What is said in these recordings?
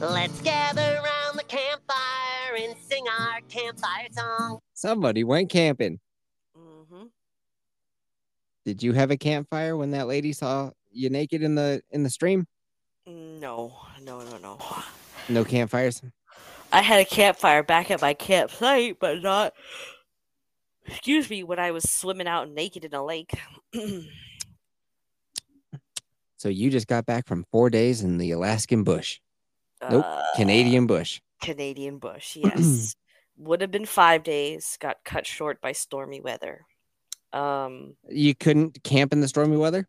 Let's gather around the campfire and sing our campfire song. Somebody went camping. Mm-hmm. Did you have a campfire when that lady saw you naked in the in the stream? No, no, no, no. No campfires. I had a campfire back at my campsite, but not. Excuse me, when I was swimming out naked in a lake. So you just got back from four days in the Alaskan bush. Nope, Uh, Canadian bush. Canadian bush, yes. Would have been five days, got cut short by stormy weather. Um, You couldn't camp in the stormy weather.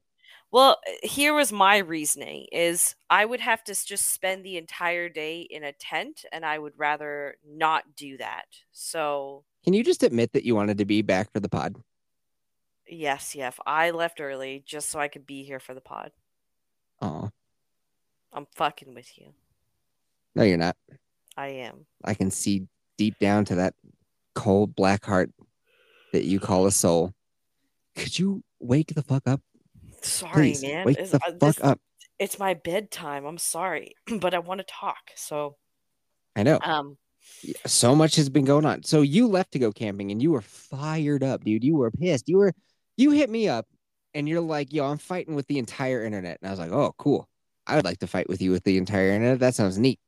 well, here was my reasoning is I would have to just spend the entire day in a tent and I would rather not do that. So, Can you just admit that you wanted to be back for the pod? yes, yes. I left early just so I could be here for the pod. Oh I'm fucking with you. No, you're not. I am. I can see deep down to that cold black heart that you call a soul. Could you wake the fuck up? Sorry, Please man. wake It's- the uh, fuck this- up. It's my bedtime. I'm sorry, but I want to talk. So, I know. um, so much has been going on. So you left to go camping and you were fired up, dude. You were pissed. You were you hit me up and you're like, yo, I'm fighting with the entire internet. And I was like, oh, cool. I would like to fight with you with the entire internet. That sounds neat.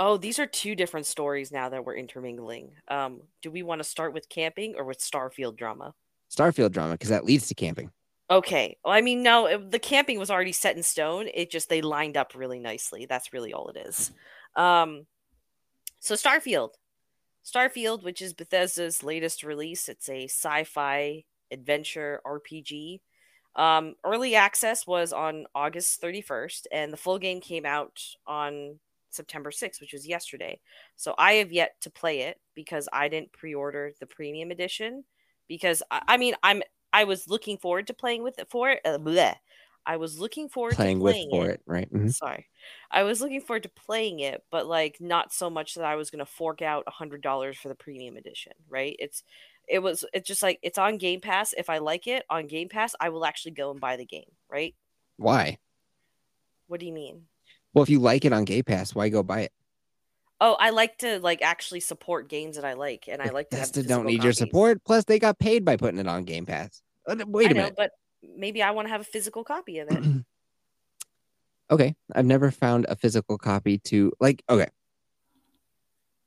Oh, these are two different stories now that we're intermingling. Um, do we want to start with camping or with Starfield drama? Starfield drama, because that leads to camping. Okay. Well, I mean, no, it- the camping was already set in stone. It just they lined up really nicely. That's really all it is. Um, so Starfield, Starfield, which is Bethesda's latest release, it's a sci-fi adventure RPG. Um, early access was on August 31st, and the full game came out on September 6th, which was yesterday. So I have yet to play it because I didn't pre-order the premium edition. Because I, I mean, I'm I was looking forward to playing with it for it. Uh, bleh. I was looking forward Playing to with playing for it, right? Mhm. Sorry, I was looking forward to playing it, but like not so much that I was gonna fork out a hundred dollars for the premium edition. Right? It's it was it's just like it's on Game Pass. If I like it on Game Pass, I will actually go and buy the game. Right? Why? What do you mean? Well, if you like it on Gay Pass, why go buy it? Oh, I like to like actually support games that I like, and I like to have don't need your support. Plus, they got paid by putting it on Game Pass. Uh, Wait I a know, minute. but maybe I want to have a physical copy of it. okay, I've never found a physical copy to like. Okay,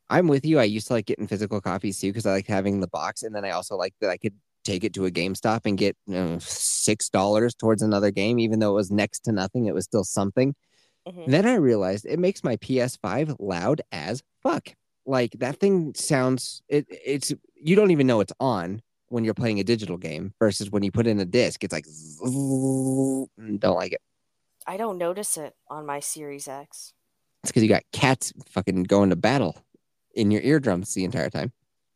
I'm with you. I used to like getting physical copies too because I like having the box, and then I also like that I could take it to a GameStop and get you know, six dollars towards another game, even though it was next to nothing. It was still something. Mhm. Then I realized it makes my PS5 loud as fuck. Like that thing sounds it it's you don't even know it's on when you're playing a digital game versus when you put in a disc, it's like don't like it. I don't notice it on my Series X. It's because you got cats fucking going to battle in your eardrums the entire time.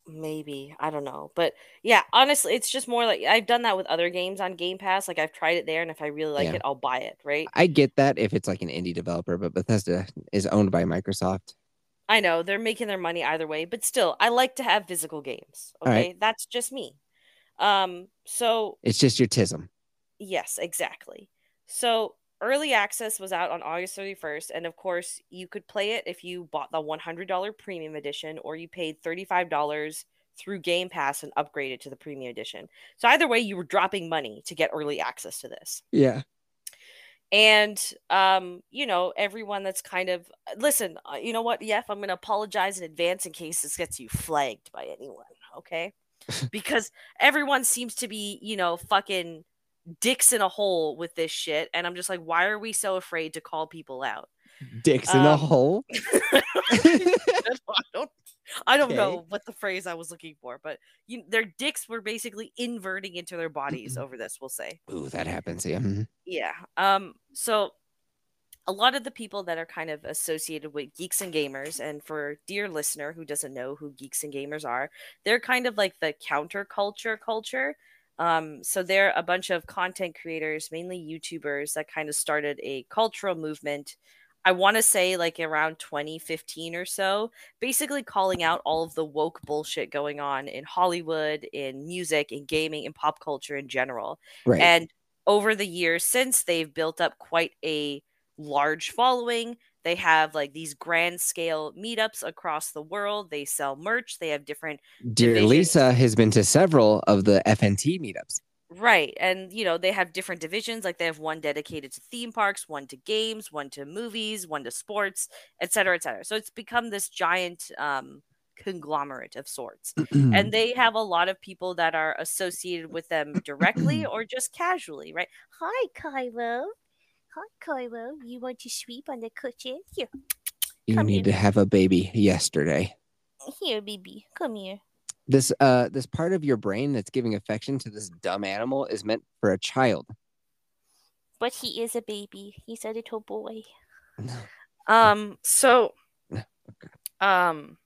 Maybe I don't know, but yeah, honestly, it's just more like I've done that with other games on Game Pass. Like I've tried it there, and if I really like Yeah. it, I'll buy it. Right? I get that if it's like an indie developer, but Bethesda is owned by Microsoft. I know they're making their money either way, but still, I like to have physical games. All right. Okay, that's just me. Um, so It's just your tism. Yes, exactly. So early access was out on August 31st, and of course, you could play it if you bought the $100 premium edition or you paid $35 through Game Pass and upgraded to the premium edition. So either way, you were dropping money to get early access to this. Yeah. And um, you know, everyone that's kind of listen, uh, you know what, Yef, I'm going to apologize in advance in case this gets you flagged by anyone, okay? because everyone seems to be, you know, fucking dicks in a hole with this shit and I'm just like why are we so afraid to call people out? Dicks in a Um, hole. I don't I don't Okay. know what the phrase I was looking for, but you, their dicks were basically inverting into their bodies over this, we'll say. Ooh, that happens. Yeah. Mhm. Yeah. Um so a lot of the people that are kind of associated with geeks and gamers and for dear listener who doesn't know who geeks and gamers are, they're kind of like the counterculture culture. Um so they're a bunch of content creators, mainly YouTubers that kind of started a cultural movement I want to say like around 2015 or so, basically calling out all of the woke bullshit going on in Hollywood, in music, in gaming, in pop culture in general. Right. And over the years since, they've built up quite a large following. They have like these grand scale meetups across the world. They sell merch. They have different Dear divisions. Lisa has been to several of the FNT meetups. Right. And, you know, they have different divisions. Like they have one dedicated to theme parks, one to games, one to movies, one to sports, et cetera, et cetera. So it's become this giant um, conglomerate of sorts. and they have a lot of people that are associated with them directly or just casually, right? Hi, Kylo. Hi, Kylo. You want to sweep on the cushion? Here, you come need here. to have a baby yesterday. here, baby. Come here. This uh this part of your brain that's giving affection to this dumb animal is meant for a child. But he is a baby. He's a little boy. Um, so um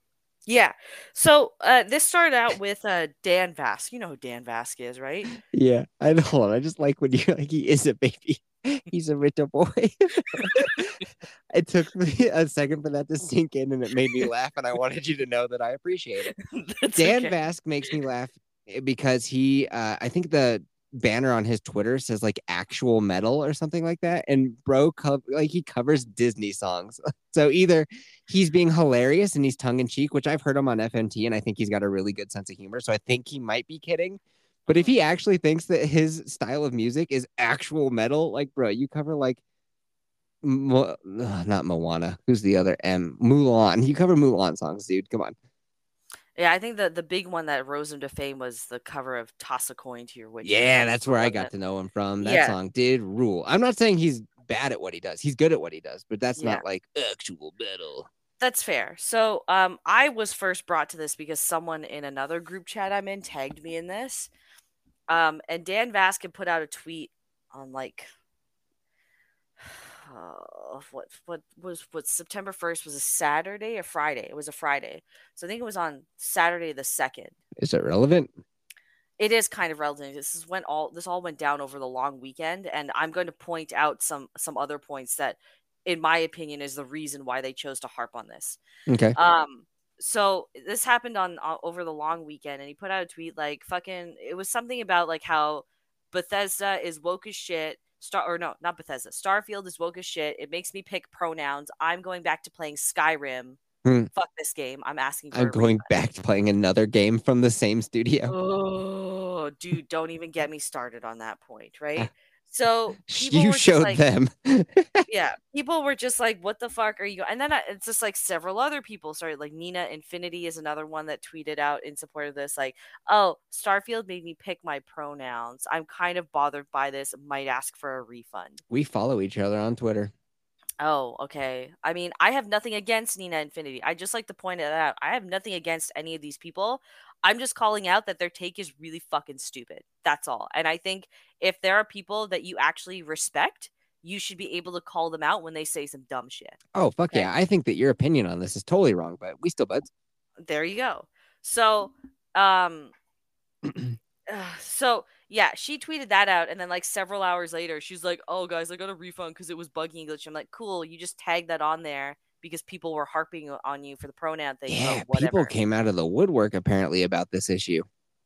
yeah. So uh this started out with uh Dan Vasc. You know who Dan Vasc is, right? Yeah, I don't hold on. I just like when you're like he is a baby. He's a little boy. it took me a second for that to sink in and it made me laugh and I wanted you to know that I appreciate it. That's Dan okay. Vasc makes me laugh eh, because he uh I think the banner on his Twitter says like actual metal or something like that and bro co- like he covers Disney songs. So either he's being hilarious and he's tongue in cheek, which I've heard him on FMT and I think he's got a really good sense of humor, so I think he might be kidding. But if he actually thinks that his style of music is actual metal, like bro, you cover like Mo- not Moana. Who's the other M? Mulan. You cover Mulan songs, dude. Come on. Yeah, I think the the big one that rose him to fame was the cover of Toss a Coin to Your Witch. Yeah, that's where I got to know him from. That Yeah. song did rule. I'm not saying he's bad at what he does. He's good at what he does, but that's Yeah. not like actual metal. That's fair. So, um, I was first brought to this because someone in another group chat I'm in tagged me in this. Um, and Dan Vaskin put out a tweet on like, uh, what what was what September first was a Saturday or Friday? It was a Friday, so I think it was on Saturday the second. Is it relevant? It is kind of relevant. This is when all this all went down over the long weekend, and I'm going to point out some some other points that, in my opinion, is the reason why they chose to harp on this. Okay. Um, so this happened on over the long weekend, and he put out a tweet like fucking. It was something about like how Bethesda is woke as shit. Star or no, not Bethesda. Starfield is woke as shit. It makes me pick pronouns. I'm going back to playing Skyrim. Hmm. Fuck this game. I'm asking for. I'm going refund. back to playing another game from the same studio. Oh, dude, don't even get me started on that point, right? So you showed like, them. yeah, people were just like, "What the fuck are you?" And then I, it's just like several other people started. Like Nina Infinity is another one that tweeted out in support of this, like, "Oh, Starfield made me pick my pronouns. I'm kind of bothered by this. Might ask for a refund." we follow each other on Twitter. Oh, okay. I mean, I have nothing against Nina Infinity. I just like to point it out. I have nothing against any of these people. I'm just calling out that their take is really fucking stupid. That's all. And I think if there are people that you actually respect, you should be able to call them out when they say some dumb shit. Oh fuck Okay. yeah! I think that your opinion on this is totally wrong, but we still buds. There you go. So, um, uh, so yeah, she tweeted that out, and then like several hours later, she's like, "Oh, guys, I got a refund because it was buggy English." I'm like, "Cool, you just tagged that on there because people were harping on you for the pronoun thing." Yeah, whatever. people came out of the woodwork apparently about this issue.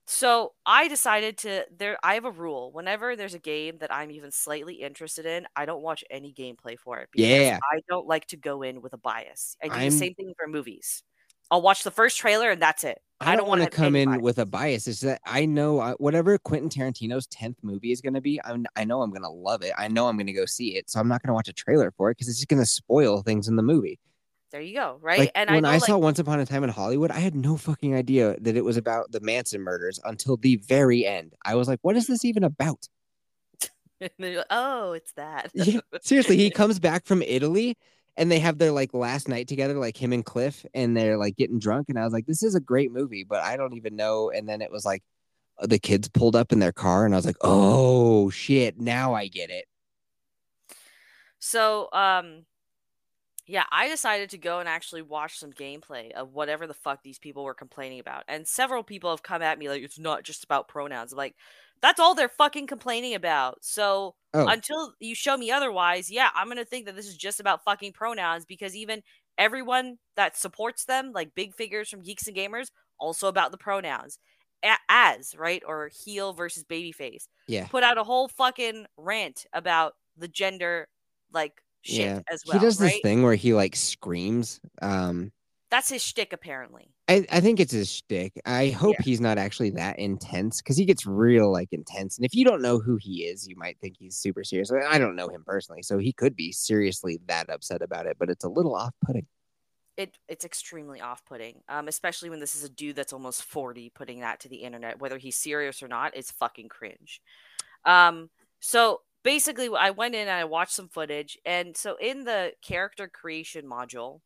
So I decided to there. I have a rule: whenever there's a game that I'm even slightly interested in, I don't watch any gameplay for it. Yeah, I don't like to go in with a bias. I do I'm- the same thing for movies. I'll watch the first trailer and that's it. I don't, want to come in bias. with a bias. It's that I know uh, whatever Quentin Tarantino's tenth movie is going to be. I'm, I know I'm going to love it. I know I'm going to go see it. So I'm not going to watch a trailer for it because it's just going to spoil things in the movie. There you go. Right. Like and when I, I, saw like, Once Upon a Time in Hollywood, I had no fucking idea that it was about the Manson murders until the very end. I was like, what is this even about? like, oh, it's that. Yeah, seriously, he comes back from Italy and they have their like last night together, like him and Cliff, and they're like getting drunk. And I was like, this is a great movie, but I don't even know. And then it was like uh, the kids pulled up in their car, and I was like, oh shit, now I get it. So, um, yeah, I decided to go and actually watch some gameplay of whatever the fuck these people were complaining about. And several people have come at me like, it's not just about pronouns. I'm like, that's all they're fucking complaining about. So Oh. until you show me otherwise, yeah, I'm going to think that this is just about fucking pronouns because even everyone that supports them, like big figures from Geeks and Gamers, also about the pronouns. A- as, right? Or heel versus babyface Yeah, put out a whole fucking rant about the gender like shit yeah. as well. he does this thing where he like screams. Um, That's his shtick, apparently. I, I think it's his shtick. I hope he's not actually that intense because he gets real like intense. And if you don't know who he is, you might think he's super serious. I I don't know him personally, so he could be seriously that upset about it. But it's a little off-putting. It it's extremely off-putting, um, especially when this is a dude that's almost forty putting that to the internet, whether he's serious or not. It's fucking cringe. Um, so basically, I went in and I watched some footage, and so in the character creation module,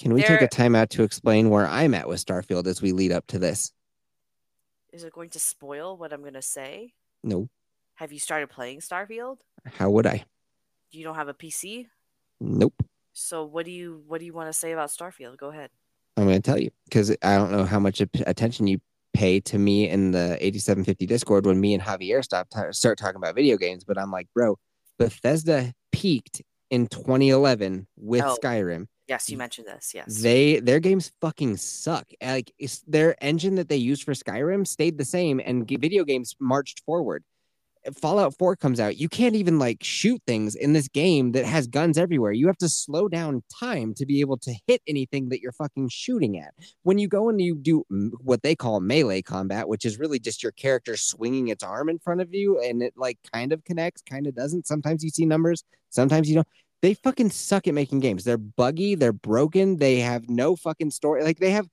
Can we take a time out to explain where I'm at with Starfield as we lead up to this? is it going to spoil what I'm going to say? No. Have you started playing Starfield? How would I? You don't have a PC, Nope. so what do you what do you want to say about Starfield? Go ahead. I'm going to tell you because I don't know how much attention you pay to me in the 8750 Discord when me and Javier stop ta- start talking about video games. But I'm like, bro, Bethesda peaked in 2011 with Oh. Skyrim. Yes, you mentioned this. Yes. They their games fucking suck. Eh, like it's, their engine that they used for Skyrim stayed the same, and video games marched forward. Fallout 4 comes out. You can't even like shoot things in this game that has guns everywhere. You have to slow down time to be able to hit anything that you're fucking shooting at. When you go and you do what they call melee combat, which is really just your character swinging its arm in front of you and it like kind of connects, kind of doesn't. Sometimes you see numbers, sometimes you don't they fucking suck at making games. They're buggy, they're broken, they have no fucking story. Like they have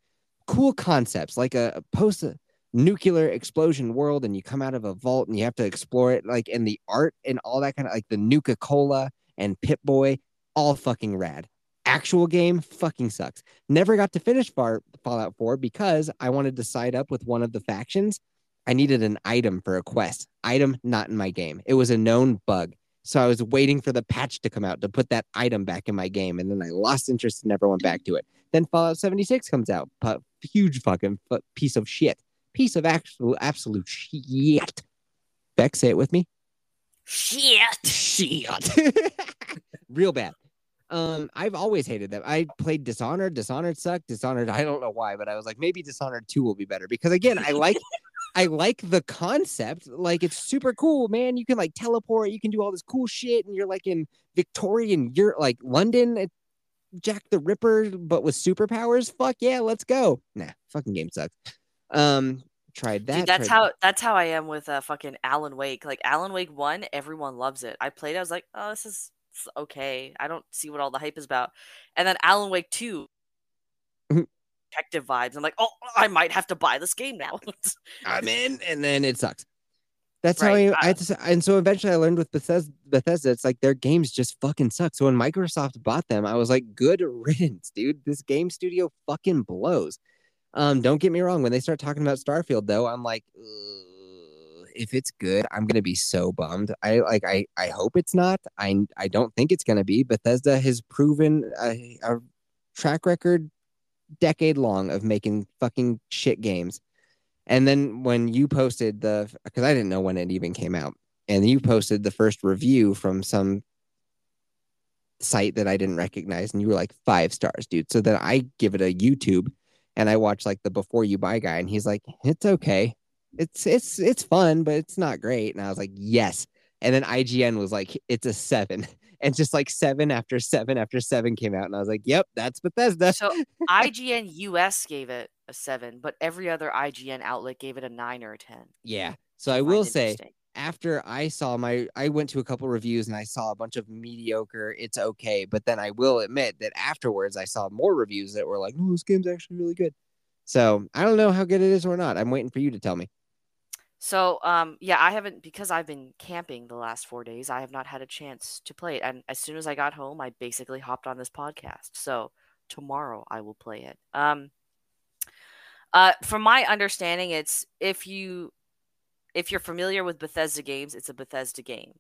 cool concepts, like a, post uh, nuclear explosion world, and you come out of a vault and you have to explore it, like and the art and all that kind of like the Nuka Cola and Pip Boy, all fucking rad. Actual game fucking sucks. Never got to finish Far Fallout 4 because I wanted to side up with one of the factions. I needed an item for a quest. Item not in my game. It was a known bug. So I was waiting for the patch to come out to put that item back in my game, and then I lost interest and never went back to it. Then Fallout 76 comes out, pu- huge fucking fu- piece of shit, piece of absolute absolute shit. Beck, say it with me. Shit. Shit, real bad. Um, I've always hated them. I played Dishonored. Dishonored sucked. Dishonored. I don't know why, but I was like, maybe Dishonored Two will be better because again, I like. I like the concept. Like it's super cool, man. You can like teleport, you can do all this cool shit, and you're like in Victorian, you're like London, it- Jack the Ripper, but with superpowers. Fuck yeah, let's go. Nah, fucking game sucks. Um, tried that. Dude, that's how that's how I am with uh, fucking Alan Wake. Like Alan Wake One, everyone loves it. I played. I was like, oh, this is okay. I don't see what all the hype is about. And then Alan Wake Two, Mhm. Detective vibes. I'm like, oh, I might have to buy this game now. I'm in, and then it sucks. That's Right, how I, I and so eventually I learned with Bethesda, Bethesda, it's like their games just fucking suck. So when Microsoft bought them, I was like, good riddance, dude. This game studio fucking blows. Um, don't get me wrong. When they start talking about Starfield, though, I'm like, if it's good, I'm gonna be so bummed. I like, I, I hope it's not. I, I don't think it's gonna be. Bethesda has proven a, a track record decade long of making fucking shit games. And then when you posted the, because I didn't know when it even came out, and you posted the first review from some site that I didn't recognize, and you were like five stars, dude. So then I give it a YouTube, and I watch like the before you buy guy, and he's like, it's okay, it's it's it's fun, but it's not great. And I was like, yes. And then IGN was like, it's a seven. And just like seven after seven after seven came out. And I was like, yep, that's Bethesda. So IGN US gave it a seven, but every other IGN outlet gave it a nine or a 10. yeah. So I I will say, after I saw my, I went to a couple reviews and I saw a bunch of mediocre, it's okay. But then I will admit that afterwards I saw more reviews that were like, oh, this game's actually really good. So I don't know how good it is or not. I'm waiting for you to tell me. So, um, yeah, I haven't because I've been camping the last four days. I have not had a chance to play it, and as soon as I got home, I basically hopped on this podcast. So tomorrow I will play it. Um, uh, from my understanding, it's if you if you're familiar with Bethesda games, it's a Bethesda game.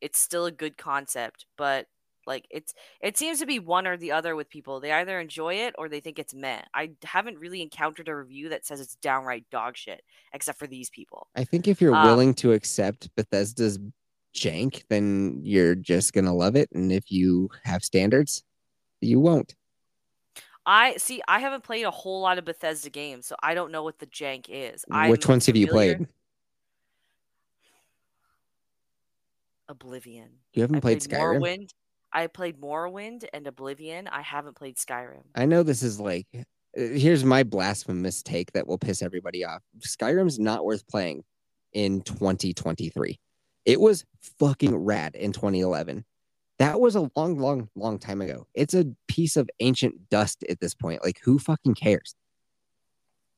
It's still a good concept, but like it's it seems to be one or the other with people. They either enjoy it or they think it's meh. I haven't really encountered a review that says it's downright dog shit, except for these people. I think if you're Um, willing to accept Bethesda's jank, then you're just gonna love it. And if you have standards, you won't. I see. I haven't played a whole lot of Bethesda games, so I don't know what the jank is. Which I'm ones have you played? Oblivion. You haven't I played, Skyrim. Morrowind. I played Morrowind and Oblivion. I haven't played Skyrim. I know this is like, uh, here's my blasphemous take that will piss everybody off. Skyrim's not worth playing in 2023. It was fucking rad in 2011. That was a long, long, long time ago. It's a piece of ancient dust at this point. Like, who fucking cares?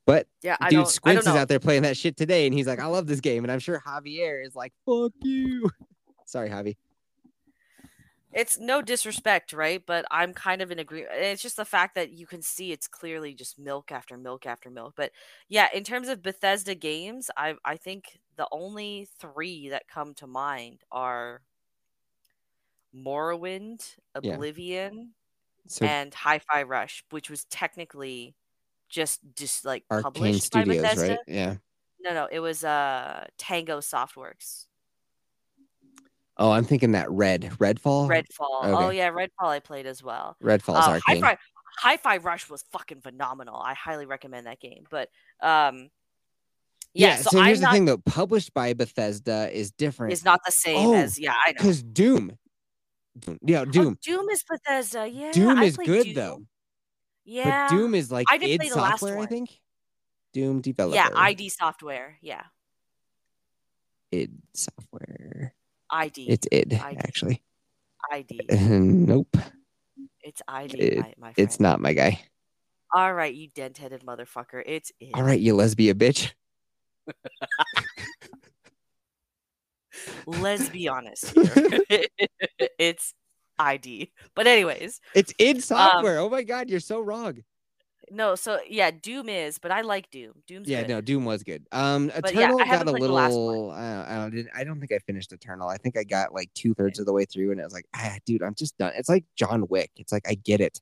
But Yeah, I dude, Squints is out there playing that shit today, and he's like, "I love this game," and I'm sure Javier is like, "Fuck you." Sorry, Javi. It's no disrespect, right? But I'm kind of in agreement. It's just the fact that you can see it's clearly just milk after milk after milk. But yeah, in terms of Bethesda games, I I think the only three that come to mind are Morrowind, Yeah. Oblivion, So and Hi-Fi Rush, which was technically just just like Arkane published by Bethesda. right? Yeah. No, no, it was uh Tango Softworks. Oh, I'm thinking that Red Redfall. Redfall. Oh okay. yeah, Redfall I played as well. Redfall's Uh, Arkane. Hi-Fi Hi-Fi Rush was fucking phenomenal. I highly recommend that game. But um yeah, Yeah, so, so, here's I'm the not thing though, published by Bethesda is different. is not the same Oh, as yeah, I know. because Doom. Doom- Yeah, Oh, Doom. Doom is Bethesda. Yeah. Doom I is good Doom. though. Yeah. But Doom is like I id play the last software, I think. Doom developer. yeah, ID software. Yeah. id software. ID. It's id ID. actually. ID. nope, It's ID, It- my, my it's not my guy. All right, you dent-headed motherfucker. It's it. All right, you lesbian bitch. Let's be honest here. it's ID. But anyways, It's id Um, software. oh my god, you're so wrong. No. So yeah, Doom is, but I like Doom. Doom's Yeah, good. no, Doom was good. Um, But yeah, Eternal I got a played the last little. I don't, I don't. I don't think I finished Eternal. I think I got like two thirds of the way through, and I was like, ah, dude, I'm just done. It's like John Wick. It's like I get it.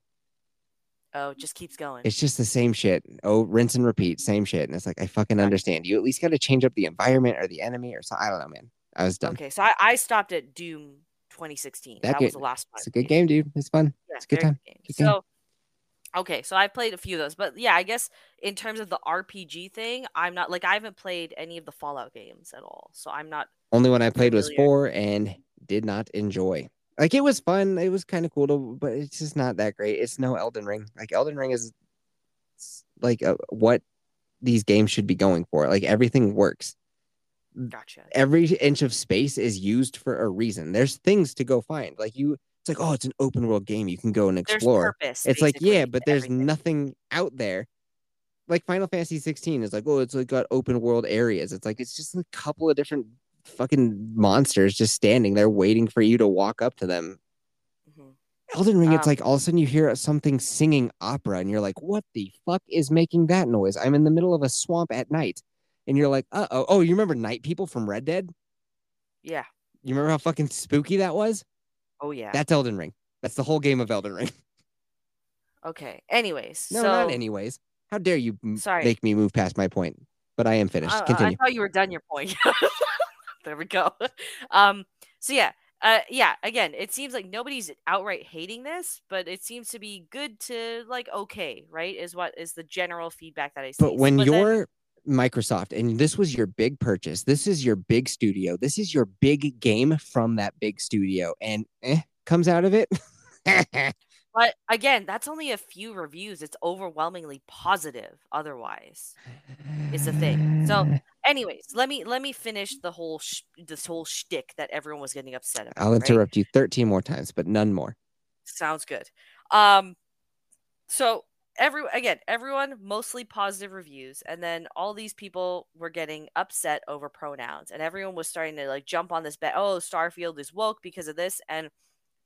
Oh, it just keeps going. It's just the same shit. Oh, rinse and repeat, same shit. And it's like I fucking understand. You at least got to change up the environment or the enemy or something. I don't know, man. I was done. Okay, so I, I stopped at Doom 2016. That That, was the last one. It's a good game, dude. It's fun. Yeah, It's a good time. game. Good game. So, okay, so I've played a few of those, but yeah, I guess in terms of the RPG thing, I'm not like I haven't played any of the Fallout games at all, so I'm not. Only one I played was four and did not enjoy. Like it was fun. It was kind of cool to, but it's just not that great. It's no Elden Ring. Like Elden Ring is like uh, what these games should be going for. Like everything works. Gotcha. Every inch of space is used for a reason. There's things to go find. Like you, it's like oh, it's an open world game. You can go and explore. purpose. It's like yeah, but there's everything. nothing out there. Like Final Fantasy 16 is like oh, it's like got open world areas. It's like it's just a couple of different fucking monsters just standing there waiting for you to walk up to them. Mhm. Elden Ring, it's Um, like all of a sudden you hear something singing opera, and you're like, "What the fuck is making that noise?" I'm in the middle of a swamp at night, and you're like, "Uh oh, oh, you remember Night People from Red Dead? Yeah. You remember how fucking spooky that was? Oh yeah. That's Elden Ring. That's the whole game of Elden Ring. Okay. Anyways, No, so not anyways. How dare you Sorry. make me move past my point? But I am finished. Uh, I thought you were done your point. there we go. Um, so yeah, uh, yeah. Again, it seems like nobody's outright hating this, but it seems to be good to like okay, right? Is what is the general feedback that I see. But when then- you're Microsoft and this was your big purchase, this is your big studio, this is your big game from that big studio, and eh, comes out of it. but again, that's only a few reviews. It's overwhelmingly positive. Otherwise, is the thing. So, anyways, let me let me finish the whole sh- this whole shtick that everyone was getting upset about. I'll right? interrupt you 13 more times, but none more. Sounds good. Um, so every again, everyone mostly positive reviews, and then all these people were getting upset over pronouns, and everyone was starting to like jump on this bet. Oh, Starfield is woke because of this, and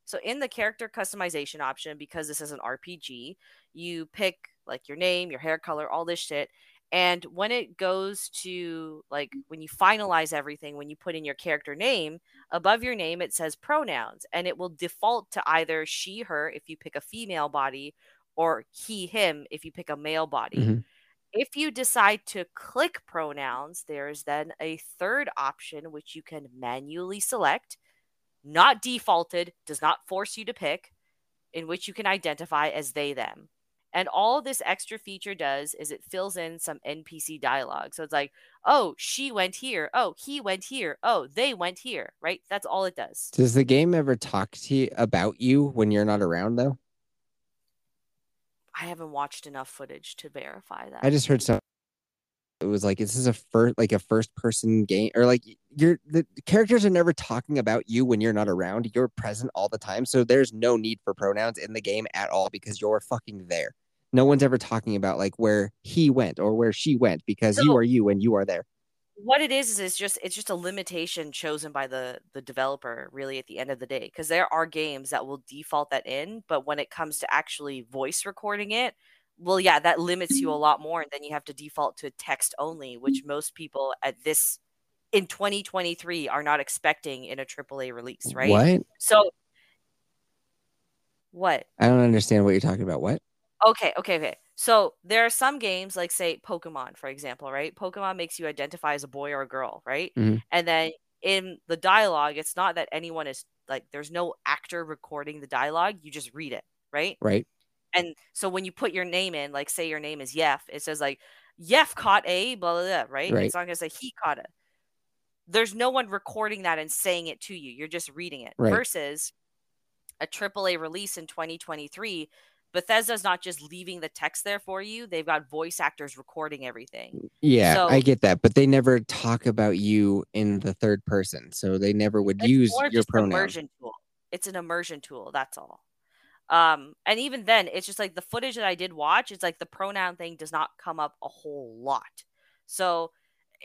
so in the character customization option, because this is an RPG, you pick like your name, your hair color, all this shit. And when it goes to like when you finalize everything, when you put in your character name, above your name it says pronouns and it will default to either she, her if you pick a female body or he, him if you pick a male body. Mhm. If you decide to click pronouns, there's then a third option which you can manually select, not defaulted, does not force you to pick, in which you can identify as they, them. And all this extra feature does is it fills in some NPC dialogue. So it's like, oh, she went here. Oh, he went here. Oh, they went here. Right? That's all it does. Does the game ever talk to you about you when you're not around, though? I haven't watched enough footage to verify that. I just heard some. It was like this is a first, like a first person game, or like you're the characters are never talking about you when you're not around. You're present all the time, so there's no need for pronouns in the game at all because you're fucking there. No one's ever talking about like where he went or where she went because you are you and you are there. What it is is it's just it's just a limitation chosen by the the developer really at the end of the day because there are games that will default that in but when it comes to actually voice recording it well yeah that limits you a mm-hmm. lot more and then you have to default to text only which most people at this in 2023 are not expecting in a AAA release right What? so what I don't understand what you're talking about. What? Okay, okay, okay. So there are some games, like say Pokemon, for example, right? Pokemon makes you identify as a boy or a girl, right? Mhm. And then in the dialogue, it's not that anyone is like there's no actor recording the dialogue, you just read it, right? Right? And so when you put your name in, like say your name is Yef, it says like Yef caught a blah blah blah, right? Right. It's not gonna say he caught it. There's no one recording that and saying it to you. You're just reading it. Right. Versus a AAA release in 2023, Bethesda's not just leaving the text there for you. They've got voice actors recording everything. Yeah, So- I get that, but they never talk about you in the third person, so they never would use your an immersion tool. It's an immersion tool. That's all. Um, and even then, it's just like the footage that I did watch. It's like the pronoun thing does not come up a whole lot. So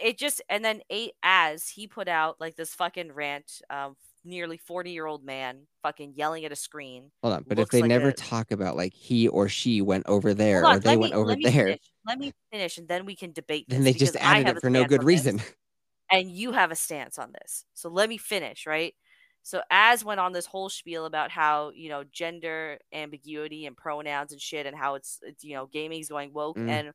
it just and then eight as he put out like this fucking rant. Um, nearly forty year old man fucking yelling at a screen. Hold on, but if they like never a- talk about like he or she went over there Hold or they let went over let there, Finish. Let me finish, and then we can debate. then they just added it for no good on this. reason. and you have a stance on this. So let me finish, right? So as went on this whole spiel about how, you know, gender ambiguity and pronouns and shit and how it's, it's you know, gaming's going woke Mm. and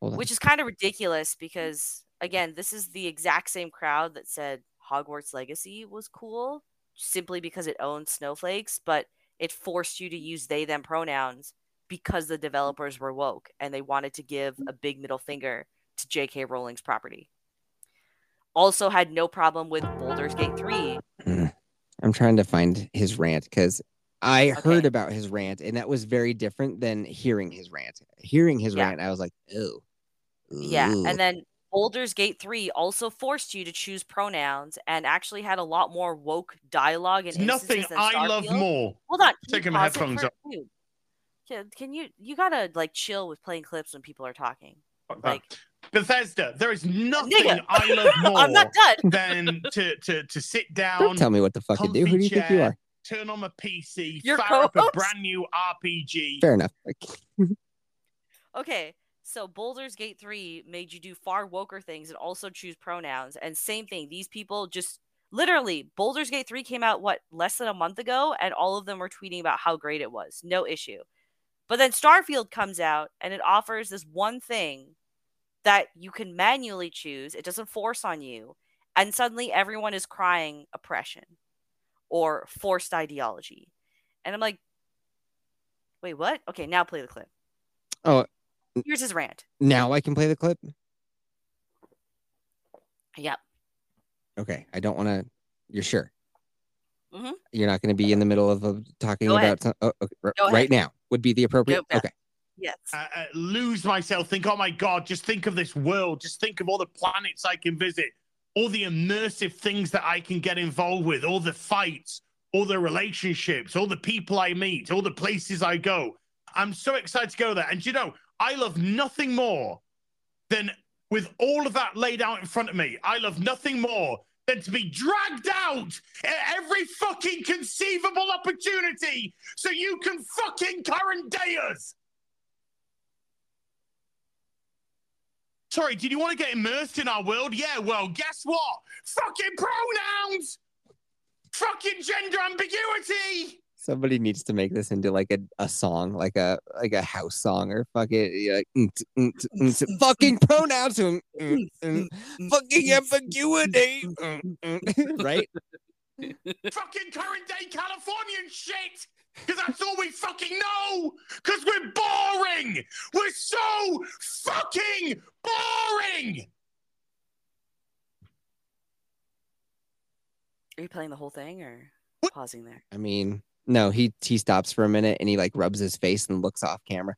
which is kind of ridiculous because again, this is the exact same crowd that said Hogwarts Legacy was cool simply because it owned snowflakes, but it forced you to use they them pronouns because the developers were woke and they wanted to give a big middle finger to JK Rowling's property. Also had no problem with Baldur's Gate 3. Hmm. I'm trying to find his rant because I heard about his rant, and that was very different than hearing his rant. Hearing his Yeah. rant, I was like, "Ew." Yeah, and then Baldur's Gate 3 also forced you to choose pronouns and actually had a lot more woke dialogue and There's nothing than I love more. Hold on. Take you my pause headphones for- up. Can, can you you gotta like chill with playing clips when people are talking? Like Bethesda, there is nothing Nigga. I love more I'm not done. than to, to, to sit Don't down, tell me what to fucking do. comfy Who do you think you are? turn on my PC, Your fire up a brand new RPG. Fair enough. Okay, so Baldur's Gate 3 made you do far woker things and also choose pronouns. And same thing, these people just literally Baldur's Gate 3 came out what less than a month ago, and all of them were tweeting about how great it was. No issue. But then Starfield comes out and it offers this one thing that you can manually choose. It doesn't force on you. And suddenly everyone is crying oppression or forced ideology. And I'm like, wait, what? Okay, now play the clip. Oh. Here's his rant. Now I can play the clip. Yep. Okay, I don't want to. You're sure? Mhm. You're not going to be in the middle of, of talking Go about some, oh, okay, r- right now would be the appropriate. Go- Okay, Yes. uh, uh, lose myself. Think, oh my god, just think of this world. Just think of all the planets I can visit, all the immersive things that I can get involved with, all the fights, all the relationships, all the people I meet, all the places I go. I'm so excited to go there. And you know, I love nothing more than with all of that laid out in front of me. I love nothing more than to be dragged out at every fucking conceivable opportunity so you can fucking current day us. Sorry, did you want to get immersed in our world? Yeah, well, guess what? Fucking pronouns! Fucking gender ambiguity! Somebody needs to make this into like a, a song, like a like a house song or fucking yeah, fucking pronouns, mm, fucking ambiguity, right? fucking current day Californian shit! Because that's all we fucking know! Because we're boring! We're so fucking boring! Are you playing the whole thing or pausing there? I mean, no, he he stops for a minute and he like rubs his face and looks off camera.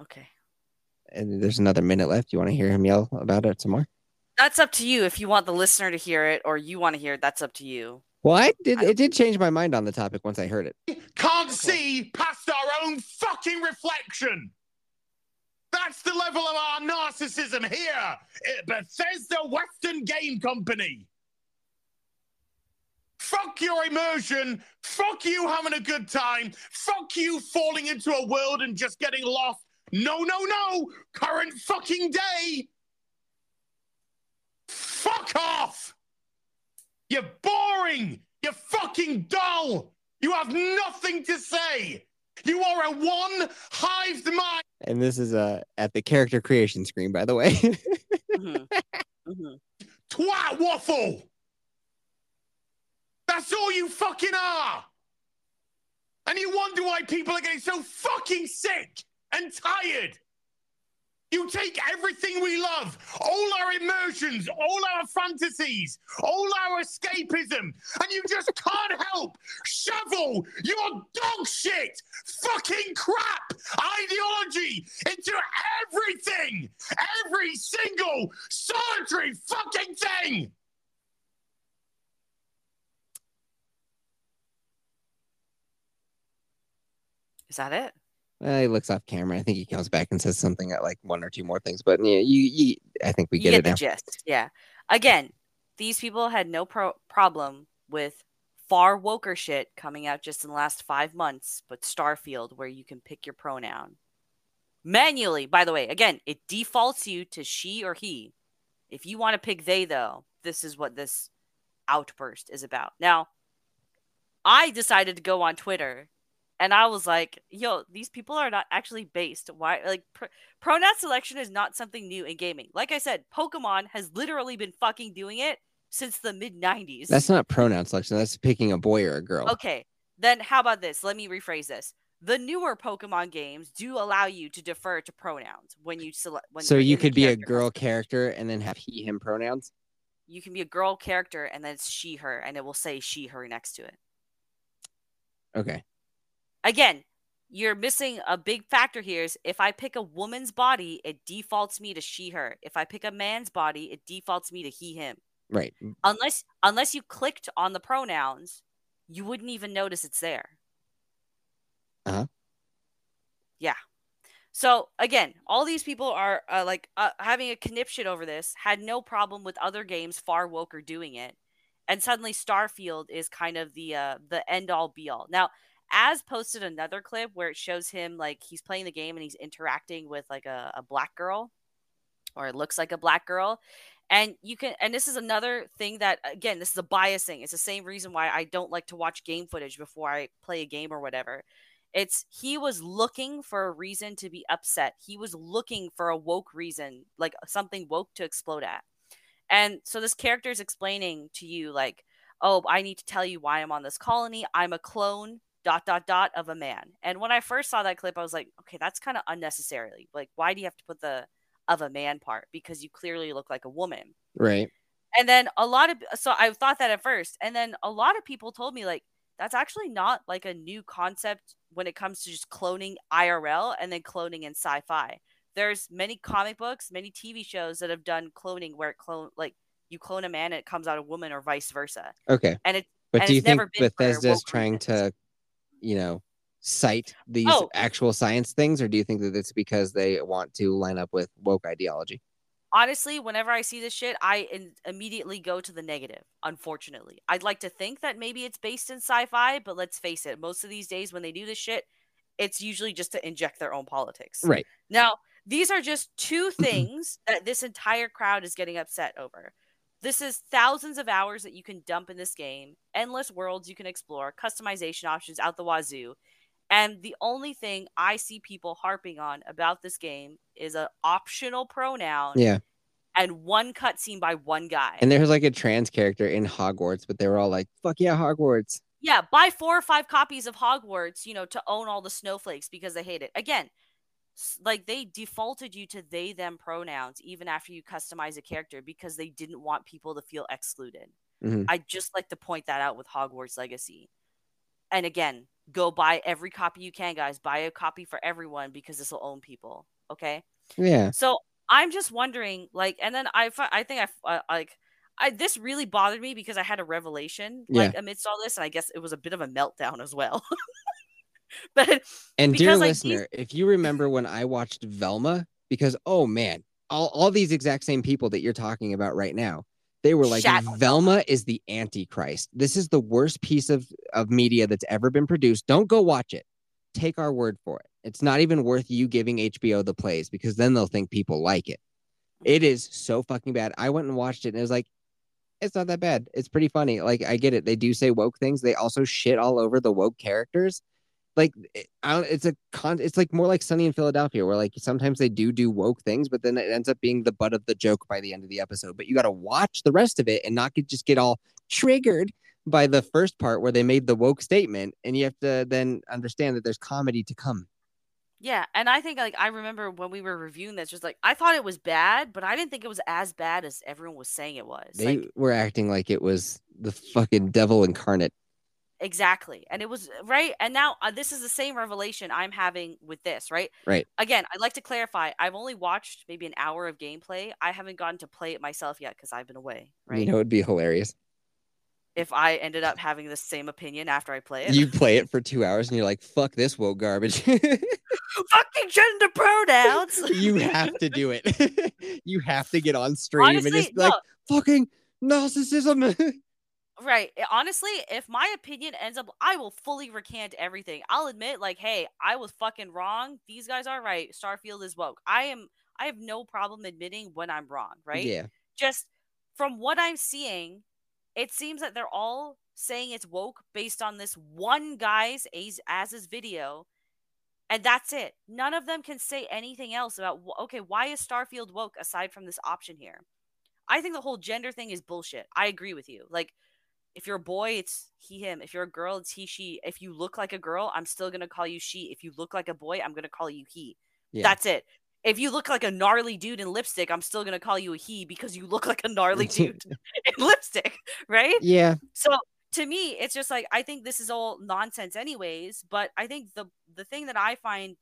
Okay. And there's another minute left. You want to hear him yell about it some more? That's up to you if you want the listener to hear it or you want to hear it. That's up to you. Well, I did. It did change my mind on the topic once I heard it. Can't see past our own fucking reflection! That's the level of our narcissism here at Bethesda Western Game Company! Fuck your immersion. Fuck you having a good time. Fuck you falling into a world and just getting lost. No, no, no. Current fucking day. Fuck off. You're boring. You're fucking dull. You have nothing to say. You are a one hived mind. And this is uh, at the character creation screen, by the way. Mhm. Mhm. twat waffle. That's all you fucking are. And you wonder why people are getting so fucking sick and tired. You take everything we love, all our emotions, all our fantasies, all our escapism, and you just can't help shovel your dog shit, fucking crap ideology into everything, every single solitary fucking thing. Is that it? Uh, he looks off camera. I think he comes back and says something at like one or two more things. But yeah, you, you I think we get, get it the now. gist. Yeah. Again, these people had no pro- problem with far woker shit coming out just in the last five months, but Starfield, where you can pick your pronoun manually. By the way, again, it defaults you to she or he. If you want to pick they, though, this is what this outburst is about. Now, I decided to go on Twitter and I was like, yo, these people are not actually based. Why? Like, pr- pronoun selection is not something new in gaming. Like I said, Pokemon has literally been fucking doing it since the mid 90s. That's not pronoun selection. That's picking a boy or a girl. Okay, then how about this? Let me rephrase this. The newer Pokemon games do allow you to defer to pronouns when you select. When so you could be a girl character and then have he him pronouns. You can be a girl character and then it's she her, and it will say she her next to it. Okay. Again, you're missing a big factor here is if I pick a woman's body, it defaults me to she her. If I pick a man's body, it defaults me to he him. Right. Unless unless you clicked on the pronouns, you wouldn't even notice it's there. Uh-huh. Yeah. So again, all these people are uh, like uh, having a conniption over this. Had no problem with other games far woker doing it, and suddenly Starfield is kind of the uh, the end all be all. Now, as posted another clip where it shows him like he's playing the game and he's interacting with like a, a black girl, or it looks like a black girl, and you can and this is another thing that again this is a bias thing. It's the same reason why I don't like to watch game footage before I play a game or whatever It's he was looking for a reason to be upset. He was looking for a woke reason, like something woke to explode at. And so this character is explaining to you, like, oh, I need to tell you why I'm on this colony. I'm a clone, dot, dot, dot, of a man. And when I first saw that clip, I was like, okay, that's kind of unnecessarily. Like, why do you have to put the of a man part? Because you clearly look like a woman. Right. And then a lot of, so I thought that at first. And then a lot of people told me, like, that's actually not like a new concept when it comes to just cloning IRL and then cloning in sci-fi. There's many comic books, many TV shows that have done cloning where it clone like you clone a man and it comes out a woman or vice versa. Okay. And it But and do you it's think never been Bethesda's trying to, you know, cite these Oh. actual science things, or do you think that it's because they want to line up with woke ideology? honestly, whenever I see this shit, I in- immediately go to the negative. Unfortunately, I'd like to think that maybe it's based in sci-fi, but let's face it, most of these days when they do this shit, it's usually just to inject their own politics. Right. Now, these are just two things that this entire crowd is getting upset over. This is thousands of hours that you can dump in this game, endless worlds you can explore, customization options out the wazoo. And the only thing I see people harping on about this game is an optional pronoun Yeah. and one cutscene by one guy. And there's like a trans character in Hogwarts, but they were all like, "Fuck yeah, Hogwarts!" yeah, buy four or five copies of Hogwarts, you know, to own all the snowflakes because they hate it. Again, like they defaulted you to they them pronouns even after you customize a character because they didn't want people to feel excluded. Mhm. I just like to point that out with Hogwarts Legacy. And again, go buy every copy you can, guys. Buy a copy for everyone because this will own people. Okay. Yeah. So I'm just wondering, like, and then I, I think I, uh, like, I this really bothered me because I had a revelation, like, amidst all this, and I guess it was a bit of a meltdown as well. but And dear Because, like, these- listener, if you remember when I watched Velma, because oh man, all, all these exact same people that you're talking about right now, they were like, Shut up. Velma is the Antichrist. This is the worst piece of, of media that's ever been produced. Don't go watch it. Take our word for it. It's not even worth you giving HBO the plays because then they'll think people like it. It is so fucking bad. I went and watched it and it was like, it's not that bad. It's pretty funny. Like I get it. They do say woke things. They also shit all over the woke characters. Like I don't, it's a con. It's like more like Sunny in Philadelphia, where like sometimes they do do woke things, but then it ends up being the butt of the joke by the end of the episode. But you got to watch the rest of it and not get, just get all triggered by the first part where they made the woke statement, and you have to then understand that there's comedy to come. yeah, and I think like I remember when we were reviewing this, just like I thought it was bad, but I didn't think it was as bad as everyone was saying it was. They like were acting like it was the fucking devil incarnate. Exactly. And it was right. And now uh, this is the same revelation I'm having with this, right? Right. Again, I'd like to clarify I've only watched maybe an hour of gameplay. I haven't gotten to play it myself yet because I've been away, right? You know, it'd be hilarious. if I ended up having the same opinion after I play it. You play it for two hours and you're like, fuck this woke garbage. fucking gender pronouns. you have to do it. you have to get on stream and Honestly, just be like fucking narcissism. Right. Eh, honestly, if my opinion ends up, I will fully recant everything. I'll admit, like, hey, I was fucking wrong. These guys are right. Starfield is woke. I am. I have no problem admitting when I'm wrong. Right. Yeah. Just from what I'm seeing, it seems that they're all saying it's woke based on this one guy's as Az's video, and that's it. None of them can say anything else about okay, why is Starfield woke aside from this option here? I think the whole gender thing is bullshit. I agree with you. Like, if you're a boy, it's he, him. If you're a girl, it's he, she. If you look like a girl, I'm still gonna call you she. If you look like a boy, I'm gonna call you he. Yeah. That's it. If you look like a gnarly dude in lipstick, I'm still gonna call you a he because you look like a gnarly dude in lipstick, right? yeah. So to me, it's just like I think this is all nonsense, anyways. But I think the the thing that I find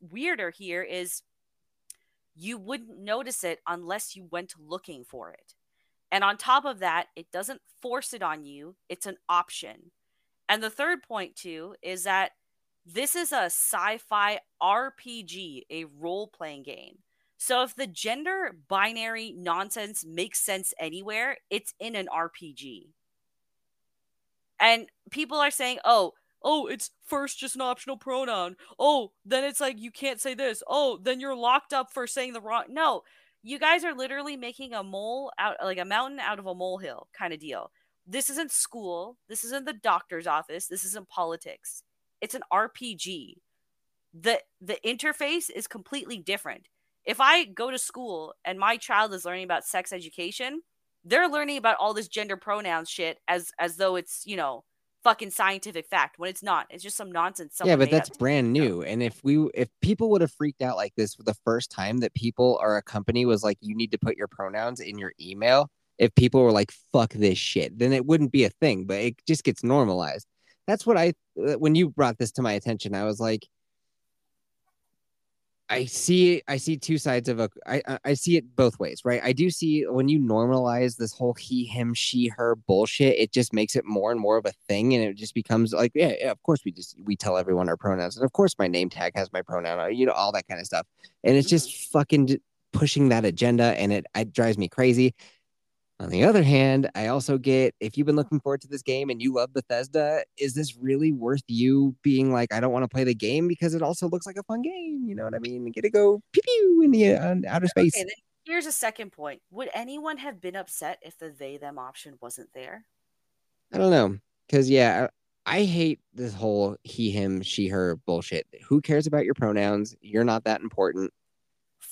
weirder here is you wouldn't notice it unless you went looking for it. And on top of that, it doesn't force it on you, it's an option. And the third point, too, is that this is a sci fi RPG, a role playing game. So if the gender binary nonsense makes sense anywhere, it's in an RPG. And people are saying, oh, oh, it's first just an optional pronoun. Oh, then it's like you can't say this. Oh, then you're locked up for saying the wrong. No, you guys are literally making a mole out, like a mountain out of a molehill kind of deal. This isn't school. This isn't the doctor's office. This isn't politics. it's an RPG. The the interface is completely different. If I go to school and my child is learning about sex education, they're learning about all this gender pronouns shit as as though it's, you know, fucking scientific fact when it's not. It's just some nonsense. yeah, but that's up. brand new. And if we if people would have freaked out like this for the first time that people or a company was like, you need to put your pronouns in your email, if people were like, fuck this shit, then it wouldn't be a thing, but it just gets normalized. That's what I uh, when you brought this to my attention, I was like, I see I see two sides of a I I- see it both ways, right? I do see when you normalize this whole he, him, she, her bullshit, it just makes it more and more of a thing and it just becomes like, yeah, yeah, of course we just we tell everyone our pronouns. And of course my name tag has my pronoun, on it, you know, all that kind of stuff. And it's mm-hmm. just fucking pushing that agenda and it, it drives me crazy. On the other hand, I also get if you've been looking forward to this game and you love Bethesda, is this really worth you being like, I don't want to play the game because it also looks like a fun game? You know what I mean? Get to go pew pew in the uh, outer space. Okay, then here's a second point. Would anyone have been upset if the they them option wasn't there? I don't know. Cause yeah, I hate this whole he, him, she, her bullshit. Who cares about your pronouns? You're not that important.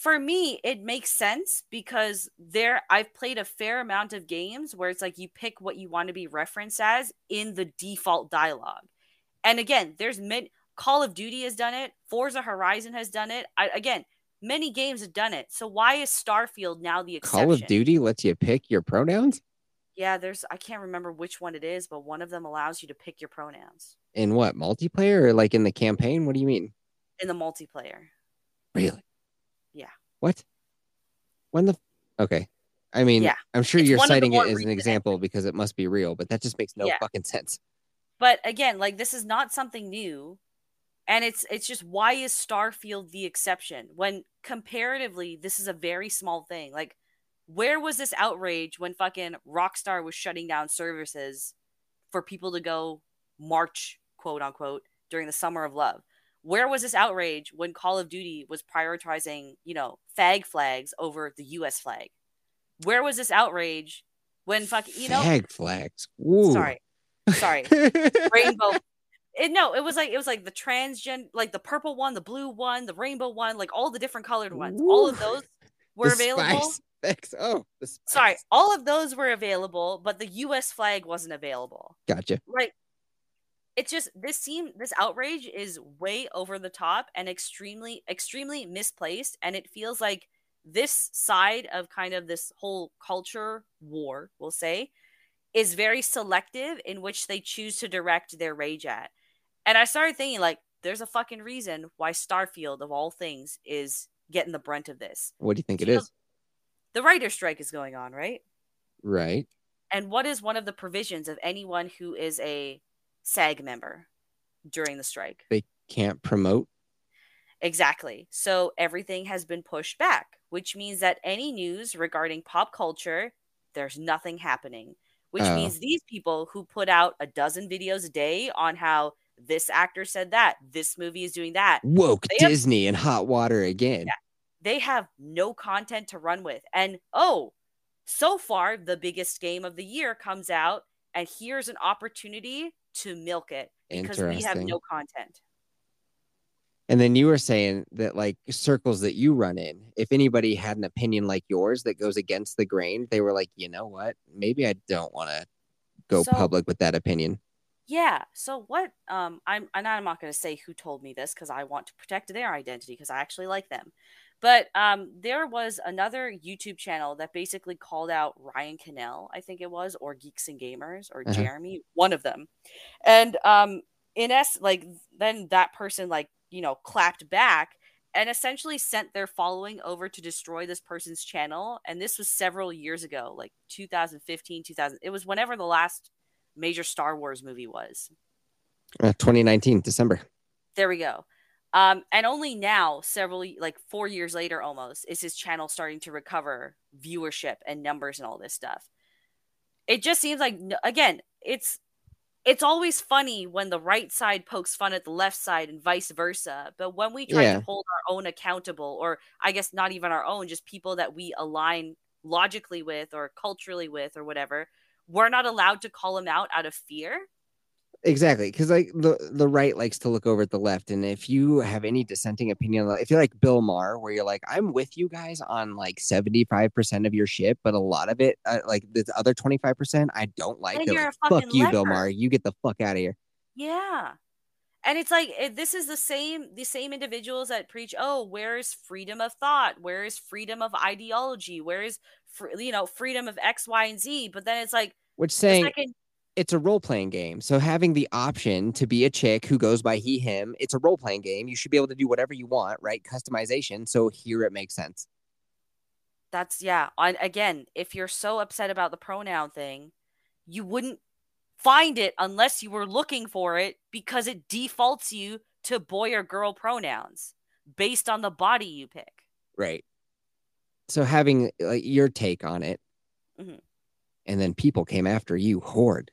For me, it makes sense because there I've played a fair amount of games where it's like you pick what you want to be referenced as in the default dialogue. And again, there's many Call of Duty has done it, Forza Horizon has done it. I, again, many games have done it. So why is Starfield now the exception? Call of Duty lets you pick your pronouns Yeah, there's I can't remember which one it is, but one of them allows you to pick your pronouns in what multiplayer or like in the campaign? What do you mean? in the multiplayer. Really? What? When the okay. I mean, Yeah. I'm sure It's you're one of the citing it as an example because it must be real, but that just makes no Yeah. fucking sense. But again, like this is not something new. And it's it's just why is Starfield the exception when comparatively this is a very small thing. Like where was this outrage when fucking Rockstar was shutting down services for people to go march, quote unquote, during the summer of love? Where was this outrage when Call of Duty was prioritizing, you know, fag flags over the US flag? Where was this outrage when fucking, you know, fag flags. Ooh. sorry, sorry, rainbow. It, no, it was like it was like the transgen, like the purple one, the blue one, the rainbow one, like all the different colored ones. All of those were The available. spice. Oh. Sorry, all of those were available, but the U.S. flag wasn't available. Gotcha. Right. It's just this seem this outrage is way over the top and extremely extremely misplaced, and it feels like this side of kind of this whole culture war, we'll say, is very selective in which they choose to direct their rage at. And I started thinking, like, there's a fucking reason why Starfield, of all things, is getting the brunt of this. What do you think it You know- is? The writer strike is going on, right? Right. And what is one of the provisions of anyone who is a SAG member during the strike? They can't promote. Exactly. So everything has been pushed back, which means that any news regarding pop culture, there's nothing happening, which Oh. means these people who put out a dozen videos a day on how this actor said that, this movie is doing that, Woke have- Disney and hot water again. Yeah. they have no content to run with. And oh, so far, the biggest game of the year comes out, and here's an opportunity to milk it because we have no content. And then you were saying that like circles that you run in, if anybody had an opinion like yours that goes against the grain, they were like, you know what? Maybe I don't want to go So- public with that opinion. Yeah. So what? Um, I'm and I'm not going to say who told me this because I want to protect their identity because I actually like them. But um, there was another YouTube channel that basically called out Ryan Cannell, I think it was, or Geeks and Gamers, or Uh-huh. Jeremy, one of them. And um, in s like then that person like you know clapped back and essentially sent their following over to destroy this person's channel. And this was several years ago, like 2015, 2000. It was whenever the last major Star Wars movie was. Uh, 2019, December. There we go. Um, and only now, several like four years later, almost, is his channel starting to recover viewership and numbers and all this stuff. It just seems like again, it's it's always funny when the right side pokes fun at the left side and vice versa. But when we try Yeah. to hold our own accountable, or I guess not even our own, just people that we align logically with or culturally with or whatever, we're not allowed to call them out out of fear. Exactly, because like the the right likes to look over at the left, and if you have any dissenting opinion, if you're like Bill Maher, where you're like, I'm with you guys on like seventy five percent of your shit, but a lot of it, uh, like the other twenty five percent, I don't like. You're like, a Fuck you, Bill leper." Maher. You get the fuck out of here. Yeah. And it's like it, this is the same the same individuals that preach, "Oh, where is freedom of thought? Where is freedom of ideology? Where is fr- you know, freedom of X, Y, and Z?" But then it's like Which saying it's a role playing game. So having the option to be a chick who goes by he, him, it's a role playing game. You should be able to do whatever you want, right? Customization. So here it makes sense. that's yeah. Again, if you're so upset about the pronoun thing, you wouldn't find it unless you were looking for it because it defaults you to boy or girl pronouns based on the body you pick. Right. So having like your take on it, Mhm. and then people came after you, horde.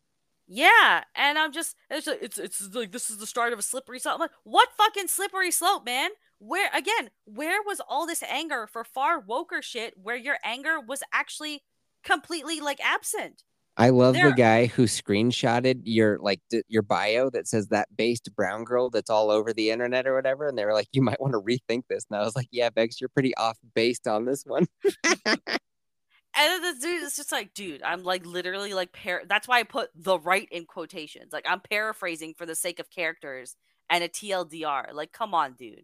Yeah, and I'm just it's like, it's it's like this is the start of a slippery slope. I'm like, what fucking slippery slope, man? Where again? Where was all this anger for far woker shit? Where your anger was actually completely like absent? I love There- the guy who screenshotted your like d- your bio that says that based brown girl that's all over the internet or whatever, and they were like, "You might want to rethink this." And I was like, "Yeah, Vex, you're pretty off based on this one." And then this dude is just like, dude, I'm like literally like par. That's why I put the right in quotations. Like I'm paraphrasing for the sake of characters and a TLDR. Like, come on, dude.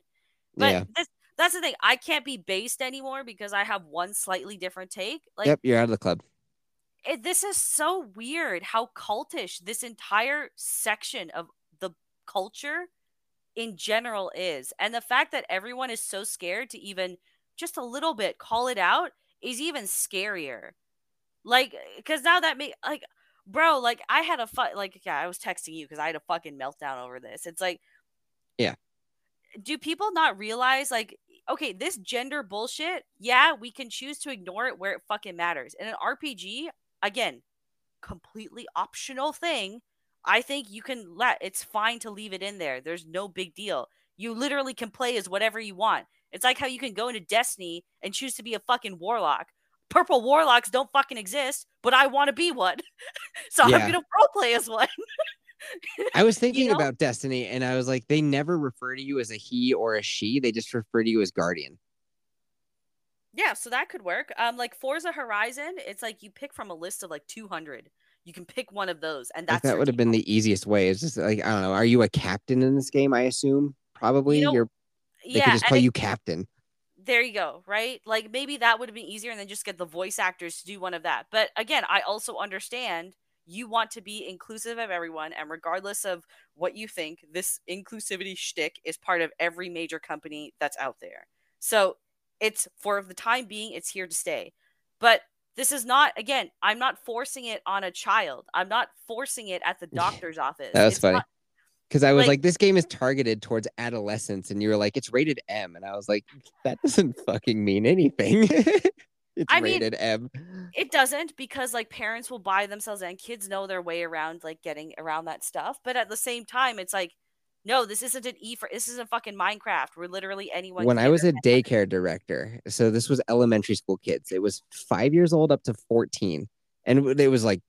But yeah. this that's the thing. I can't be based anymore because I have one slightly different take. Like yep, you're out of the club. it, this is so weird how cultish this entire section of the culture in general is. And the fact that everyone is so scared to even just a little bit call it out is even scarier. Like, because now that me, like, bro, like I had a fu- like, yeah, I was texting you because I had a fucking meltdown over this. It's like, Yeah. do people not realize like okay, this gender bullshit, yeah, we can choose to ignore it where it fucking matters. In an RPG, again, completely optional thing. I think you can let it's fine to leave it in there. There's no big deal. You literally can play as whatever you want. It's like how you can go into Destiny and choose to be a fucking warlock. Purple warlocks don't fucking exist, but I want to be one. so Yeah. I'm gonna roleplay as one. I was thinking know? about Destiny, and I was like, they never refer to you as a he or a she; they just refer to you as guardian. Yeah, so that could work. Um, like Forza Horizon, it's like you pick from a list of like 200. You can pick one of those, and Like that's that would have been the easiest way. It's just like I don't know. Are you a captain in this game? I assume probably. You know, You're. They yeah. could just call it- you captain. there you go, right? Like maybe that would have been easier, and then just get the voice actors to do one of that. But again, I also understand you want to be inclusive of everyone, and regardless of what you think, this inclusivity shtick is part of every major company that's out there. So it's for the time being, it's here to stay. But this is not again. I'm not forcing it on a child. I'm not forcing it at the doctor's office. That was It's funny. not- Because I was like- like, this game is targeted towards adolescents, and you were like, it's rated M, and I was like, that doesn't fucking mean anything. it's I mean, rated M. It doesn't because like parents will buy themselves and kids know their way around like getting around that stuff. But at the same time, it's like, no, this isn't an E for this isn't fucking Minecraft where literally anyone. When I was a daycare director, so this was elementary school kids. It was five years old up to 14. And it was like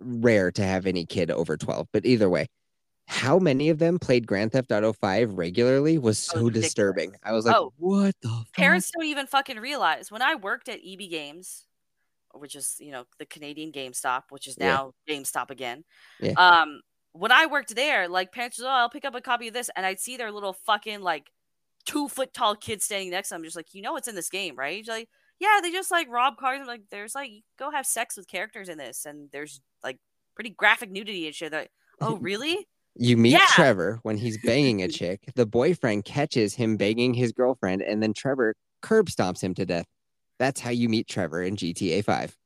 rare to have any kid over 12. But either way, how many of them played Grand Theft Auto 5 regularly was so ridiculous. disturbing. I was like, Oh, what the fuck? parents don't even fucking realize when I worked at EB Games, which is you know the Canadian GameStop, which is Yeah. now GameStop again. Yeah. Um, when I worked there, like parents, was, oh, I'll pick up a copy of this, and I'd see their little fucking like two foot tall kids standing next to them, just like you know what's in this game, right? She's like, yeah, they just like rob cars. I'm like, there's like go have sex with characters in this, and there's like pretty graphic nudity and shit. Like, oh really? You meet Yeah. Trevor when he's banging a chick. The boyfriend catches him banging his girlfriend, and then Trevor curb stomps him to death. That's how you meet Trevor in GTA 5.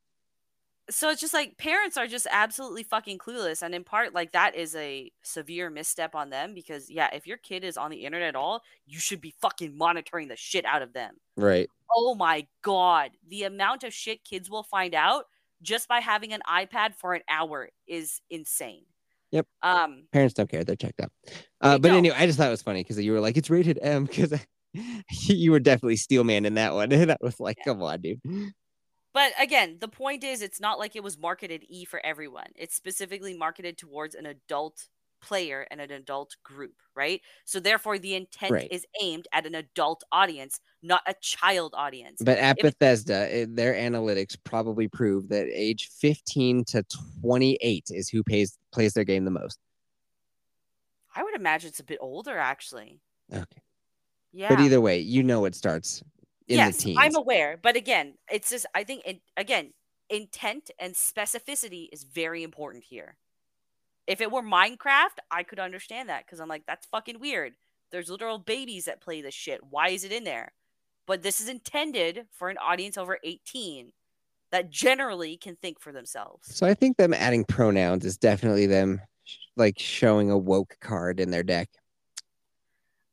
so it's just like parents are just absolutely fucking clueless and in part like that is a severe misstep on them because yeah if your kid is on the internet at all you should be fucking monitoring the shit out of them Right. oh my god the amount of shit kids will find out just by having an ipad for an hour is insane Yep. um Parents don't care. They're checked out. Uh, but don't. anyway, I just thought it was funny because you were like, it's rated M because you were definitely Steelman in that one. And I was like, come on, dude. But again, the point is, it's not like it was marketed E for everyone. It's specifically marketed towards an adult player and an adult group, right? So therefore the intent Right. is aimed at an adult audience, not a child audience. But at If- Bethesda, their analytics probably prove that age 15 to 28 is who pays plays their game the most. I would imagine it's a bit older actually. Okay. Yeah. But either way, you know it starts in yes, the teens. I'm aware, but again, it's just I think in, again, intent and specificity is very important here. If it were Minecraft, I could understand that because I'm like, that's fucking weird. There's literal babies that play this shit. Why is it in there? But this is intended for an audience over 18 that generally can think for themselves. So I think them adding pronouns is definitely them sh- like showing a woke card in their deck.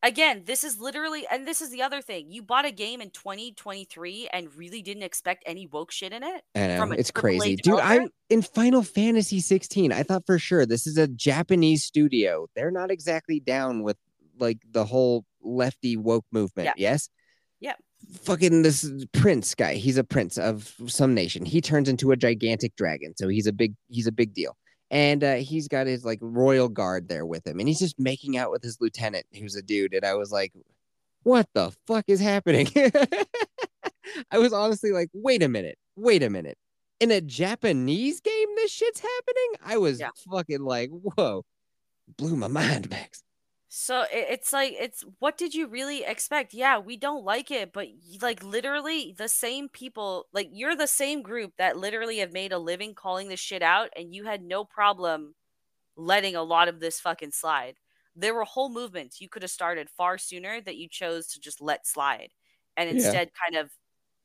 Again, this is literally, and this is the other thing. You bought a game in 2023 and really didn't expect any woke shit in it. I know it's crazy, dude. developer? I in Final Fantasy 16, I thought for sure this is a Japanese studio. They're not exactly down with like the whole lefty woke movement. Yeah. Yes. Fucking this prince guy. He's a prince of some nation. He turns into a gigantic dragon, so he's a big he's a big deal. And uh, he's got his like royal guard there with him, and he's just making out with his lieutenant, who's a dude. And I was like, "What the fuck is happening?" I was honestly like, "Wait a minute, wait a minute." In a Japanese game, this shit's happening. I was Yeah. fucking like, "Whoa!" Blew my mind, Max. So it's like it's what did you really expect? Yeah, we don't like it, but like literally the same people, like you're the same group that literally have made a living calling this shit out, and you had no problem letting a lot of this fucking slide. There were whole movements you could have started far sooner that you chose to just let slide, and Yeah. instead kind of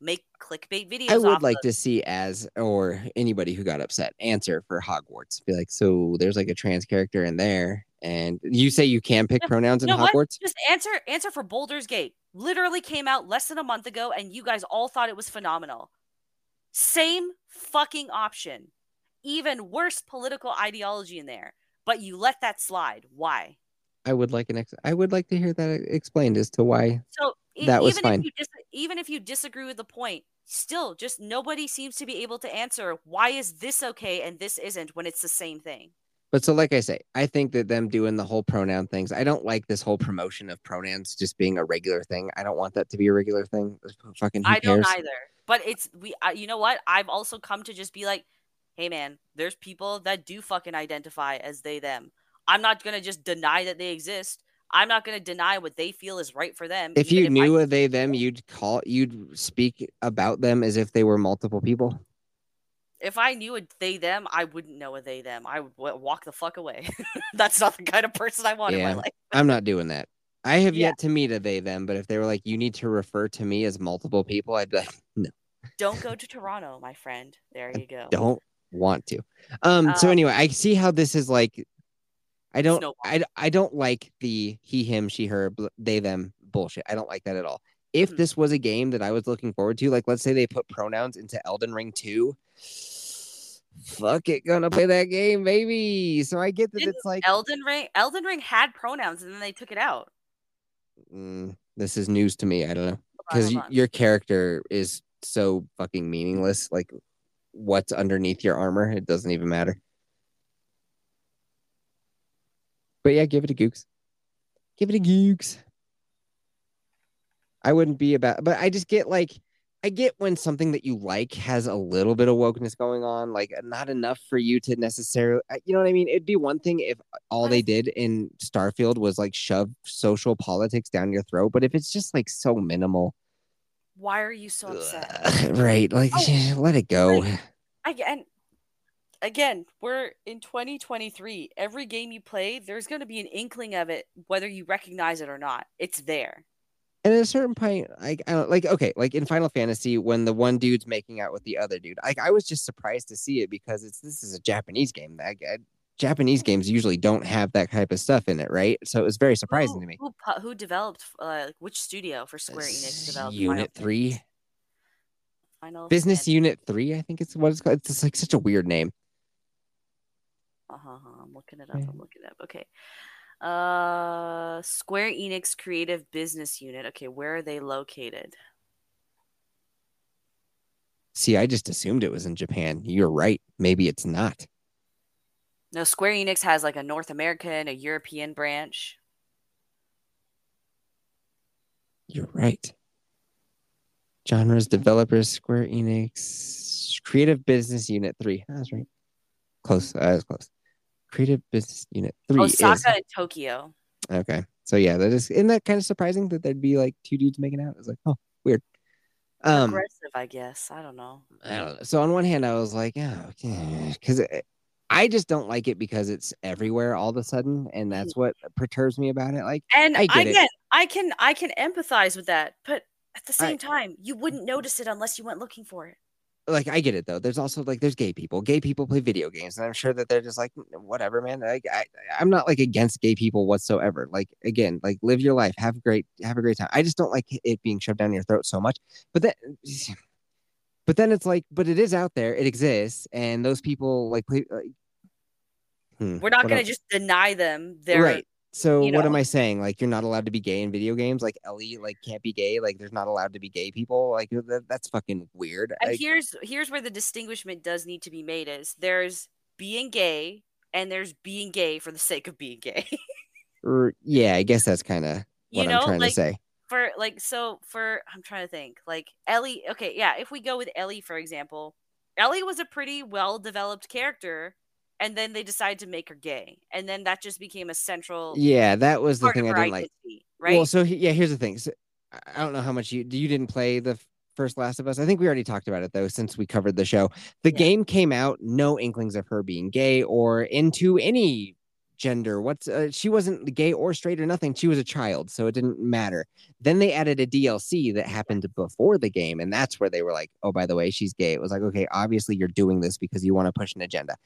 make clickbait videos. I would like of- to see as or anybody who got upset answer for Hogwarts. Be like, so there's like a trans character in there, and you say you can pick pronouns in you know what? Hogwarts. Just answer answer for Baldur's Gate. Literally came out less than a month ago, and you guys all thought it was phenomenal. Same fucking option. Even worse political ideology in there, but you let that slide. Why? I would like an ex- I would like to hear that explained as to why. So That was even fine. if you dis- even if you disagree with the point, still just nobody seems to be able to answer why is this okay and this isn't when it's the same thing. But so, like I say, I think that them doing the whole pronoun things. I don't like this whole promotion of pronouns just being a regular thing. I don't want that to be a regular thing. Fucking I don't either. But it's we. Uh, you know what? I've also come to just be like, hey man, there's people that do fucking identify as they them. I'm not gonna just deny that they exist. I'm not gonna deny what they feel is right for them. If you knew I, a they them, you'd call you'd speak about them as if they were multiple people. If I knew a they them, I wouldn't know a they them. I would walk the fuck away. That's not the kind of person I want in my life. I'm not doing that. I have Yeah. yet to meet a they them, but if they were like, you need to refer to me as multiple people, I'd be like, no, Don't go to Toronto, my friend. There you go. don't want to. Um. so Um, anyway, I see how this is like. I don't. Snowball. I I don't like the he him she her they them bullshit. I don't like that at all. If Mhm. this was a game that I was looking forward to, like let's say they put pronouns into Elden Ring two. Fuck it, gonna play that game, baby. So I get that Didn't it's like Elden Ring. Elden Ring had pronouns and then they took it out. mm, this is news to me. I don't know. Because on. your character is so fucking meaningless. Like, what's underneath your armor? It doesn't even matter. But yeah, give it a gooks. Give it a gooks. I wouldn't be about, but I just get like, I get when something that you like has a little bit of wokeness going on, like not enough for you to necessarily, uh, you know what I mean? It'd be one thing if all they did in Starfield was like shove social politics down your throat, but if it's just like so minimal, Why are you so upset? Ugh, right? Like, Oh, let it go. like- Again, again, we're in 2023. Every game you play, there's going to be an inkling of it, whether you recognize it or not. It's there. And at a certain point, like, I don't like, okay, like in Final Fantasy, when the one dude's making out with the other dude, like, I was just surprised to see it because it's this is a Japanese game. That I, Japanese games usually don't have that type of stuff in it, right? So it was very surprising who, to me. Who, who developed, uh, which studio for Square Enix developed Unit Final Three, Fantasy? Final Business Fantasy? Unit Three, I think it's what it's called. It's just like such a weird name. Uh-huh, uh-huh, I'm looking it up. I'm looking it up. Okay. Uh, Square Enix Creative Business Unit. Okay, where are they located? See, I just assumed it was in Japan. You're right. Maybe it's not. No, Square Enix has like a North American, a European branch. You're right. Genres, developers, Square Enix, Creative Business Unit 3. That's right. Close. I was close. Creative Business Unit 3 Osaka is. and Tokyo. Okay. So yeah, that is isn't that kind of surprising that there'd be like two dudes making out? It's like, oh, weird. Um Aggressive, I guess. I don't know. I don't know. So on one hand, I was like, yeah, okay, because I just don't like it because it's everywhere all of a sudden, and that's what perturbs me about it. Like, And I I, get it. get, I can, I can empathize with that, but at the I- same time, you wouldn't notice it unless you went looking for it. Like I get it though. There's also like there's gay people. Gay people play video games, and I'm sure that they're just like whatever, man. Like I, I'm not like against gay people whatsoever. Like again, like live your life, have a great, have a great time. I just don't like it being shoved down your throat so much. But then, but then it's like, but it is out there, it exists, and those people like play. Like, hmm, We're not to just deny them. Their, right. So you what am? I saying? Like you're not allowed to be gay in video games. Like Ellie, like can't be gay. Like there's not allowed to be gay people. Like that, that's fucking weird. And Like, here's here's where the distinguishment does need to be made: is there's being gay and there's being gay for the sake of being gay. yeah, I guess that's kind of what know, I'm trying like to say. for like so for I'm trying to think like Ellie. Okay, yeah, if we go with Ellie for example, Ellie was a pretty well developed character, and then they decided to make her gay, and then that just became a central Yeah, that was the thing I didn't like. right? Well, so he- yeah, here's the thing. So, I- I don't know how much you you didn't play the first Last of Us. I think we already talked about it though, since we covered the show. The Yeah. game came out, no inklings of her being gay or into any gender. What's uh, she wasn't gay or straight or nothing. She was a child, so it didn't matter. Then they added a DLC that happened before the game, and that's where they were like, "Oh, by the way, she's gay." It was like, okay, obviously you're doing this because you want to push an agenda.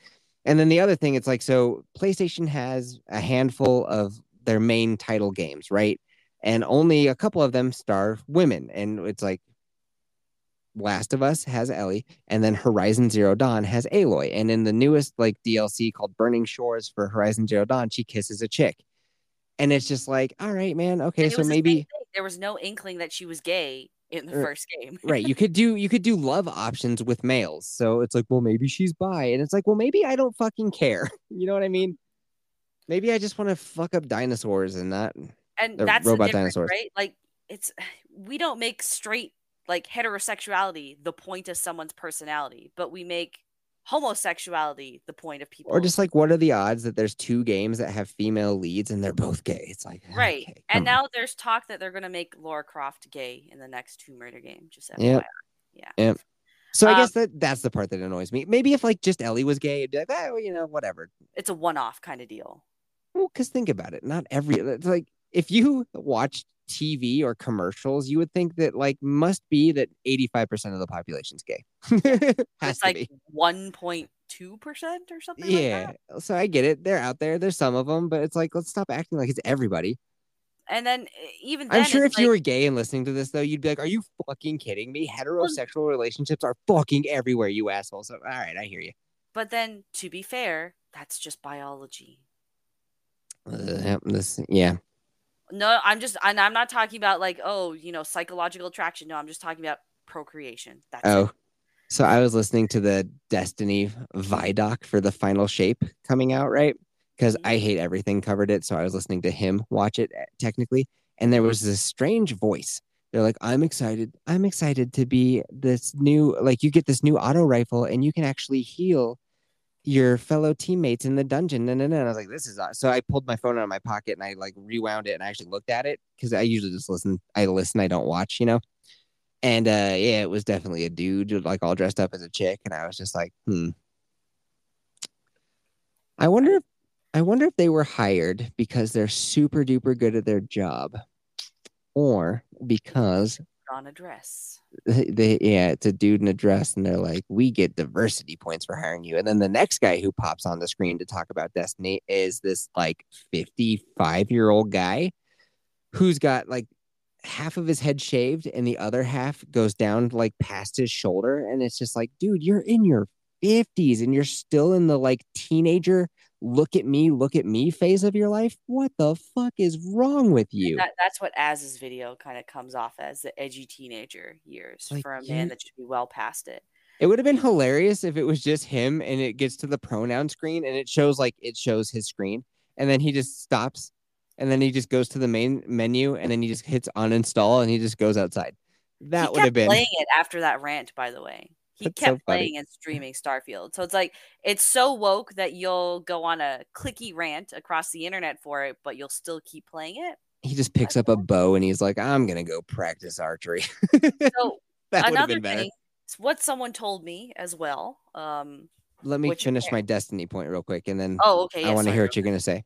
And then the other thing, it's like, so PlayStation has a handful of their main title games, right? And only a couple of them star women. And it's like Last of Us has Ellie, and then Horizon Zero Dawn has Aloy. And in the newest like DLC called Burning Shores for Horizon Zero Dawn, she kisses a chick. And it's just like, all right, man, okay, so was the same maybe there was no inkling that she was gay in the Er, first game. right, you could do you could do love options with males. So it's like, well, maybe she's bi. And it's like, well, maybe I don't fucking care. You know what I mean? Maybe I just want to fuck up dinosaurs and not and that's robot dinosaurs. right? Like it's we don't make straight like heterosexuality the point of someone's personality, but we make homosexuality the point of people. or just like what are the odds that there's two games that have female leads and they're both gay? It's like right. okay, and on. now there's talk that they're gonna make Lara Croft gay in the next Tomb Raider game. Just Yep. Yeah. Yep. So I Um, guess that that's the part that annoys me. Maybe if like just Ellie was gay, it'd be like, oh, well, you know, whatever. It's a one-off kind of deal. Well, because think about it. Not every it's like if you watch TV or commercials, you would think that like must be that 85% of the population's gay. Has it's like one point two percent or something. like Yeah. that. so I get it. They're out there. There's some of them, but it's like let's stop acting like it's everybody. And then even then, I'm sure if it's you were gay and listening to this though, you'd be like, "Are you fucking kidding me? Heterosexual relationships are fucking everywhere, you asshole." So, all right, I hear you. But then, to be fair, that's just biology. Uh, this, yeah, No, I'm just, and I'm not talking about like, oh, you know, psychological attraction. No, I'm just talking about procreation. That's Oh, it. so I was listening to the Destiny Vidoc for the final shape coming out, right? Because I hate everything covered it. So I was listening to him watch it eh, technically. And there was this strange voice. They're like, I'm excited. I'm excited to be this new, like, you get this new auto rifle and you can actually heal your fellow teammates in the dungeon. No, no, no. And I was like, this is aw-" so I pulled my phone out of my pocket and I like rewound it and I actually looked at it because I usually just listen. I listen, I don't watch, you know. And uh yeah, it was definitely a dude like all dressed up as a chick, and I was just like, hmm. I wonder if I wonder if they were hired because they're super duper good at their job, or because on a dress. they, yeah, it's a dude in a dress, and they're like, we get diversity points for hiring you. And then the next guy who pops on the screen to talk about Destiny is this like 55 year old guy who's got like half of his head shaved and the other half goes down like past his shoulder. And it's just like, dude, you're in your 50s and you're still in the like teenager look at me, look at me phase of your life. What the fuck is wrong with you? That, that's what Az's video kind of comes off as the edgy teenager years Like, for a man that should be well past it. It would have been hilarious if it was just him and it gets to the pronoun screen and it shows like it shows his screen and then he just stops and then he just goes to the main menu and then he just hits uninstall and he just goes outside. That would have been playing it after that rant. By the way, he That's kept funny. playing and streaming Starfield. So it's like it's so woke that you'll go on a clicky rant across the internet for it, but you'll still keep playing it. he just picks up a bow and he's like, I'm gonna go practice archery. So that would have another been better. thing, what someone told me as well. Um, Let me finish my destiny point real quick and then oh, okay. I yeah, want to hear what you're gonna say.